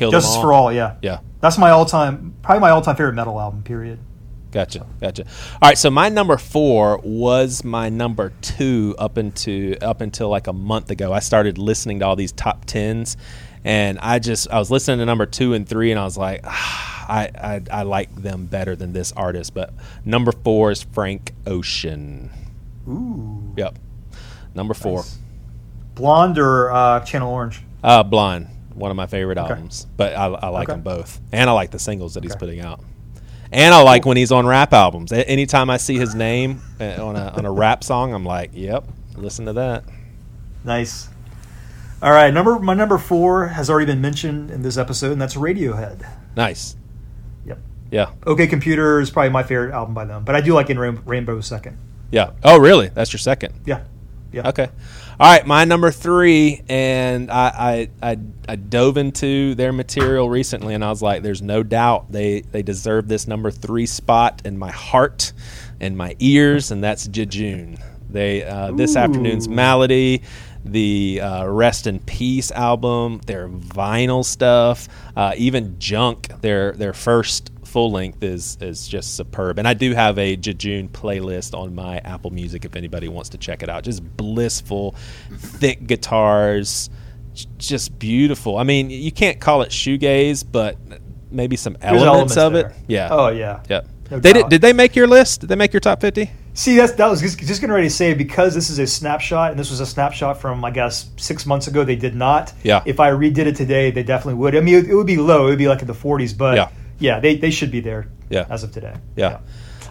Kill Justice them for All. Yeah, Yeah, that's my all time, probably my all time favorite metal album. Period. gotcha, gotcha. All right, so my number four was my number two up into up until like a month ago. I started listening to all these top tens, and I just I was listening to number two and three, and I was like, ah, I, I I like them better than this artist. But number four is Frank Ocean. Ooh, Yep, number four. Nice. Blonde or uh, Channel Orange? Uh, Blind, one of my favorite Okay. albums, but I, I like Okay. them both, and I like the singles that he's putting out, and I like when he's on rap albums. A- Anytime I see his name uh, on a on a rap song, I'm like, yep, listen to that. Nice. All right, number my number four has already been mentioned in this episode, and that's Radiohead. Nice. Yep. Yeah, OK Computer is probably my favorite album by them, but I do like In Rain- Rainbow second. yeah. Oh, really? That's your second? Yeah. Yeah. Okay. All right, my number three, and I, I I I dove into their material recently, and I was like, "There's no doubt they they deserve this number three spot in my heart and my ears, and that's Jejune. They uh, this Ooh. afternoon's Malady, the uh, Rest in Peace album, their vinyl stuff, uh, even Junk, their their first full length is is just superb. And I do have a Jejune playlist on my Apple Music if anybody wants to check it out. Just blissful, thick guitars, just beautiful. I mean, you can't call it shoegaze, but maybe some There's elements, of there. it. Yeah. Oh yeah. Yeah. No they did, did they make your list? Did they make your top 50? See, that's that was just, just getting ready to say because this is a snapshot, and this was a snapshot from I guess six months ago. They did not. Yeah. If I redid it today, they definitely would. I mean, it, it would be low. It would be like in the 40s, but Yeah. Yeah, they, they should be there. Yeah. As of today. Yeah.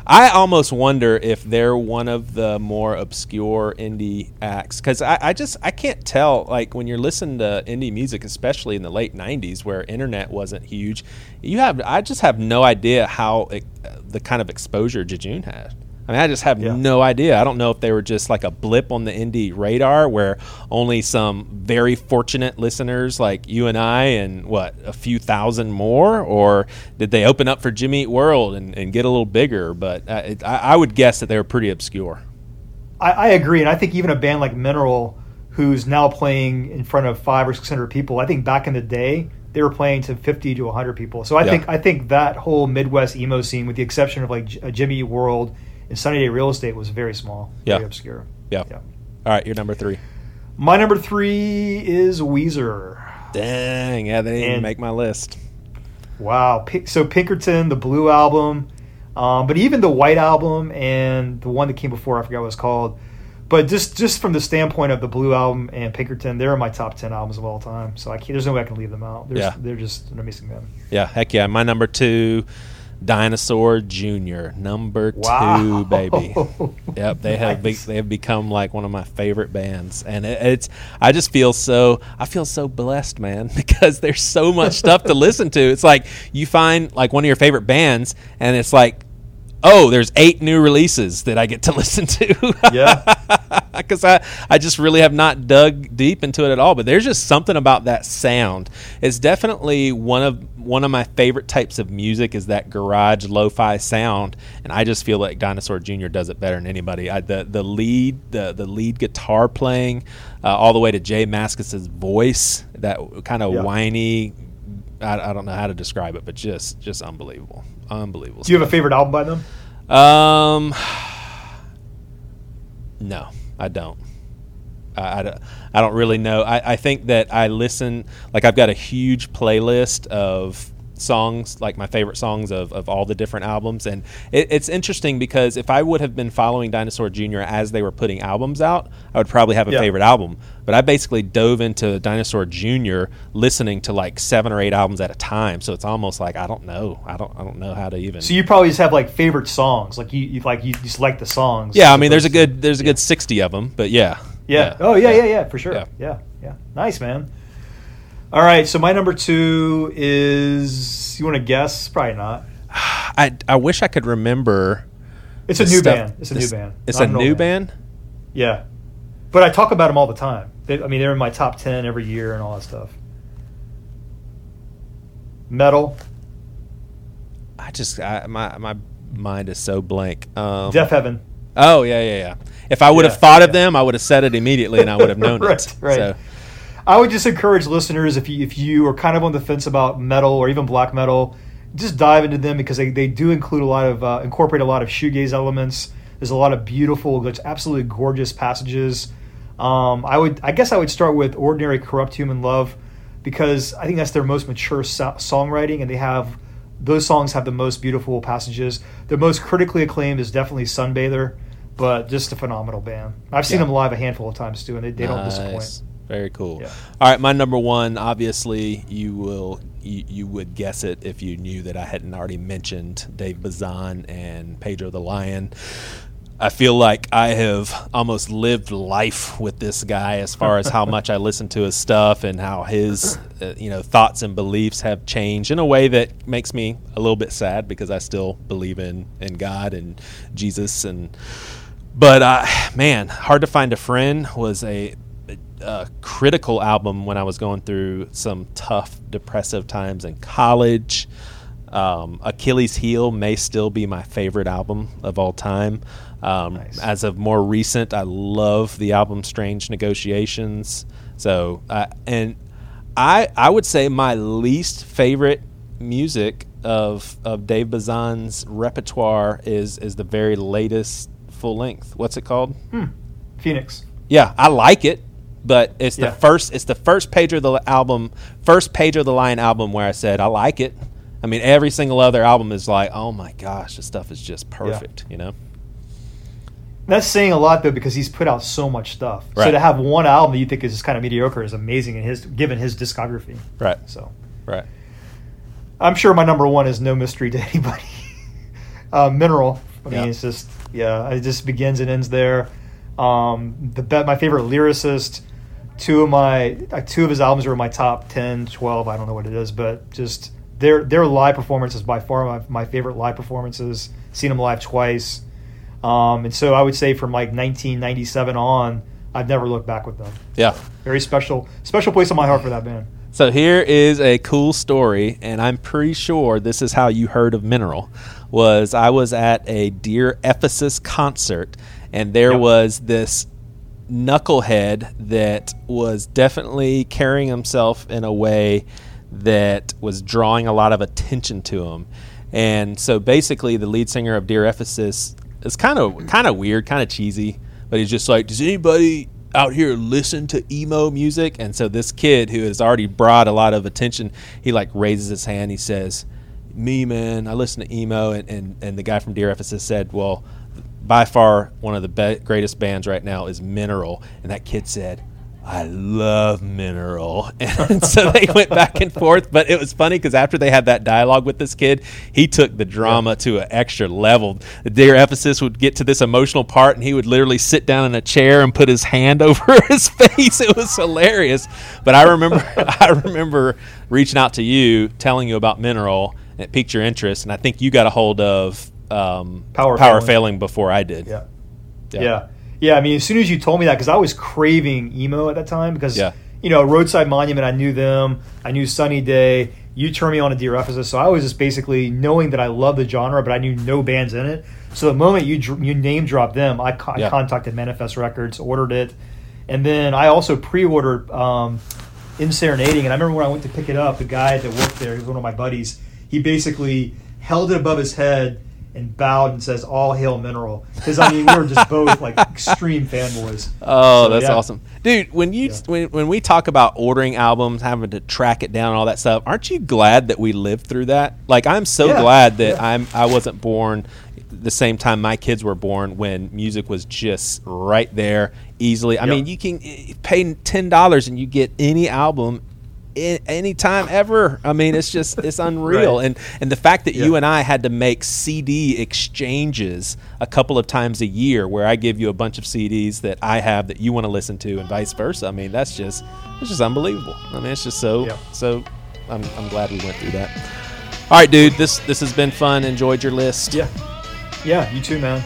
I almost wonder if they're one of the more obscure indie acts because I, I just I can't tell like when you're listening to indie music, especially in the late '90s where internet wasn't huge. You have I just have no idea how it, the kind of exposure Jejune had. I mean, I just have Yeah. no idea. I don't know if they were just like a blip on the indie radar where only some very fortunate listeners like you and I and what, a few thousand more? Or did they open up for Jimmy Eat World and, and get a little bigger? But uh, it, I, I would guess that they were pretty obscure. I, I agree, and I think even a band like Mineral, who's now playing in front of five or six hundred people, I think back in the day they were playing to fifty to hundred people. So I Yeah. think I think that whole Midwest emo scene, with the exception of like J- uh, Jimmy World and Sunny Day Real Estate, was very small, Yeah. very obscure. Yeah. Yeah. All right, you're number three. My number three is Weezer. Dang, yeah, they didn't even And- make my list. Wow. So Pinkerton, the Blue album, um, but even the White album and the one that came before, I forgot what it's called. But just just from the standpoint of the Blue album and Pinkerton, they're in my top ten albums of all time. So I can't, there's no way I can leave them out. They're, Yeah. they're just an amazing band. Yeah, heck yeah. My number two, Dinosaur Jr. Number Wow. two, baby. (laughs) Yep, they have be, they have become like one of my favorite bands, and it, it's I just feel so I feel so blessed, man, (laughs) because there's so much stuff to listen to. It's like you find like one of your favorite bands, and it's like, oh, there's eight new releases that I get to (laughs) listen to. Yeah. (laughs) because I, I just really have not dug deep into it at all. But there's just something about that sound. It's definitely one of one of my favorite types of music is that garage lo-fi sound, and I just feel like Dinosaur Jr. does it better than anybody. I, the the lead the the lead guitar playing, uh, all the way to J Mascis's voice, that kind of Yeah. whiny. I, I don't know how to describe it, but just just unbelievable, unbelievable. Do you have a favorite album by them? Um, (sighs) no, I don't. I, I, don't- I don't really know. I, I think that I listen, like, I've got a huge playlist of songs, like my favorite songs of, of all the different albums. And it, it's interesting because if I would have been following Dinosaur Jr. as they were putting albums out, I would probably have a Yeah. favorite album. But I basically dove into Dinosaur Jr. listening to like seven or eight albums at a time. So it's almost like I don't know. I don't I don't know how to even So you probably just have like favorite songs, like you, you like you just like the songs. Yeah, I mean, there's a good there's a good sixty of them, but yeah, Yeah. Oh yeah, yeah, yeah, for sure. Yeah. Yeah. yeah, Nice, man. All right, so my number two is. You want to guess? Probably not. I I wish I could remember. It's a new stuff- band. It's a this- new band. It's Not a new band. Yeah, but I talk about them all the time. They, I mean, they're in my top ten every year and all that stuff. Metal, I just I, my my mind is so blank. Um, Deafheaven. Oh yeah, yeah, yeah. If I would have Yeah, thought of them, I would have said it immediately, and I would have known Right, (laughs) it. right. So, I would just encourage listeners if you if you are kind of on the fence about metal or even black metal, just dive into them because they, they do include a lot of uh, incorporate a lot of shoegaze elements. There's a lot of beautiful, just absolutely gorgeous passages. Um, I would I guess I would start with Ordinary Corrupt Human Love because I think that's their most mature so- songwriting and they have those songs have the most beautiful passages. The most critically acclaimed is definitely Sunbather, but just a phenomenal band. I've seen Yeah. them live a handful of times too, and they, they don't disappoint. Very cool. Yeah. All right, my number one. Obviously, you will you, you would guess it if you knew that I hadn't already mentioned Dave Bazan and Pedro the Lion. I feel like I have almost lived life with this guy as far as how (laughs) much I listen to his stuff and how his uh, you know thoughts and beliefs have changed in a way that makes me a little bit sad because I still believe in in God and Jesus and but uh, man, hard to find a friend was a, a critical album when I was going through some tough depressive times in college. Um, Achilles Heel may still be my favorite album of all time. Um, Nice. As of more recent, I love the album Strange Negotiations. So, uh, and I I would say my least favorite music of of Dave Bazan's repertoire is is the very latest full length. What's it called? Hmm. Phoenix. Yeah, I like it, but it's the Yeah. first it's the first page of the album, first page of the Lion album where I said I like it. I mean, every single other album is like, oh my gosh, this stuff is just perfect. You know? That's saying a lot though because he's put out so much stuff. So to have one album that you think is just kind of mediocre is amazing in his given his discography. Right. So Right. I'm sure my number one is no mystery to (laughs) anybody. uh, Mineral. I mean, Yeah. it's just yeah, it just begins and ends there. Um, the my favorite lyricist. Two of my uh, two of his albums are in my top 10, 12, I don't know what it is, but just their their live performances by far my, my favorite live performances. Seen them live twice. Um, and so I would say from like 1997 on, I've never looked back with them. Yeah. Very special, special place in my heart for that band. So here is a cool story, and I'm pretty sure this is how you heard of Mineral. Was I was at a Dear Ephesus concert, and there Yep. was this knucklehead that was definitely carrying himself in a way that was drawing a lot of attention to him. And so basically, the lead singer of Dear Ephesus is kind of kind of weird, kind of cheesy, but he's just like, "Does anybody out here listen to emo music?" And so this kid who has already brought a lot of attention, he like raises his hand. He says, "Me, man, I listen to emo." And and, and the guy from Dear Ephesus said, "Well." By far, one of the be- greatest bands right now is Mineral, and that kid said, I love mineral. (laughs) And so they went back and forth. But it was funny because after they had that dialogue with this kid, he took the drama to an extra level. The Dear Ephesus would get to this emotional part and he would literally sit down in a chair and put his hand (laughs) over his face. It was hilarious. But I remember (laughs) I remember reaching out to you, telling you about mineral, and it piqued your interest. And I think you got a hold of um, Power Power Failing. Failing before I did. Yeah. Yeah. yeah. I mean, as soon as you told me that, because I was craving emo at that time, because, Yeah. you know, Roadside Monument, I knew them. I knew Sunny Day. You turned me on to Dear Ephesus. So I was just basically knowing that I love the genre, but I knew no bands in it. So the moment you you name dropped them, I, co- I contacted Manifest Records, ordered it. And then I also pre ordered um, EndSerenading. And I remember when I went to pick it up, the guy that worked there, he was one of my buddies, he basically held it above his head and bowed and says, "All hail mineral." Because I mean, we were just both like (laughs) extreme fanboys. Oh, So, that's yeah. awesome, dude. When you Yeah. when when we talk about ordering albums, having to track it down, and all that stuff, aren't you glad that we lived through that? Like, I'm so Yeah. glad that. I'm I wasn't born the same time my kids were born when music was just right there easily. I Yep. mean, you can eh, pay ten dollars and you get any album. A- Anytime ever, I mean, it's just it's (laughs) unreal, Right. and and the fact that you and I had to make CD exchanges a couple of times a year where I give you a bunch of CDs that I have that you want to listen to and vice versa. I mean, that's just it's just unbelievable. I mean, it's just so Yeah. so I'm, I'm glad we went through that. All right, dude, this this has been fun. Enjoyed your list. Yeah, yeah, you too, man.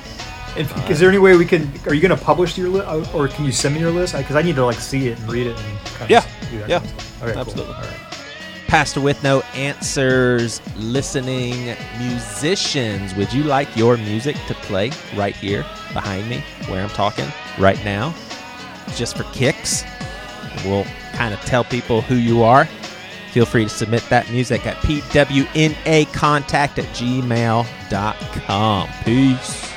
And uh, is there any way we can? Are you going to publish your list, uh, or can you send me your list? Because I need to like see it and read it and kind Yeah. of do that. Yeah. kind of. Okay, Absolutely. Cool. All right. Pastor with no answers, listening musicians. Would you like your music to play right here behind me, where I'm talking right now, just for kicks? We'll kind of tell people who you are. Feel free to submit that music at pwnacontact at gmail.com. Peace.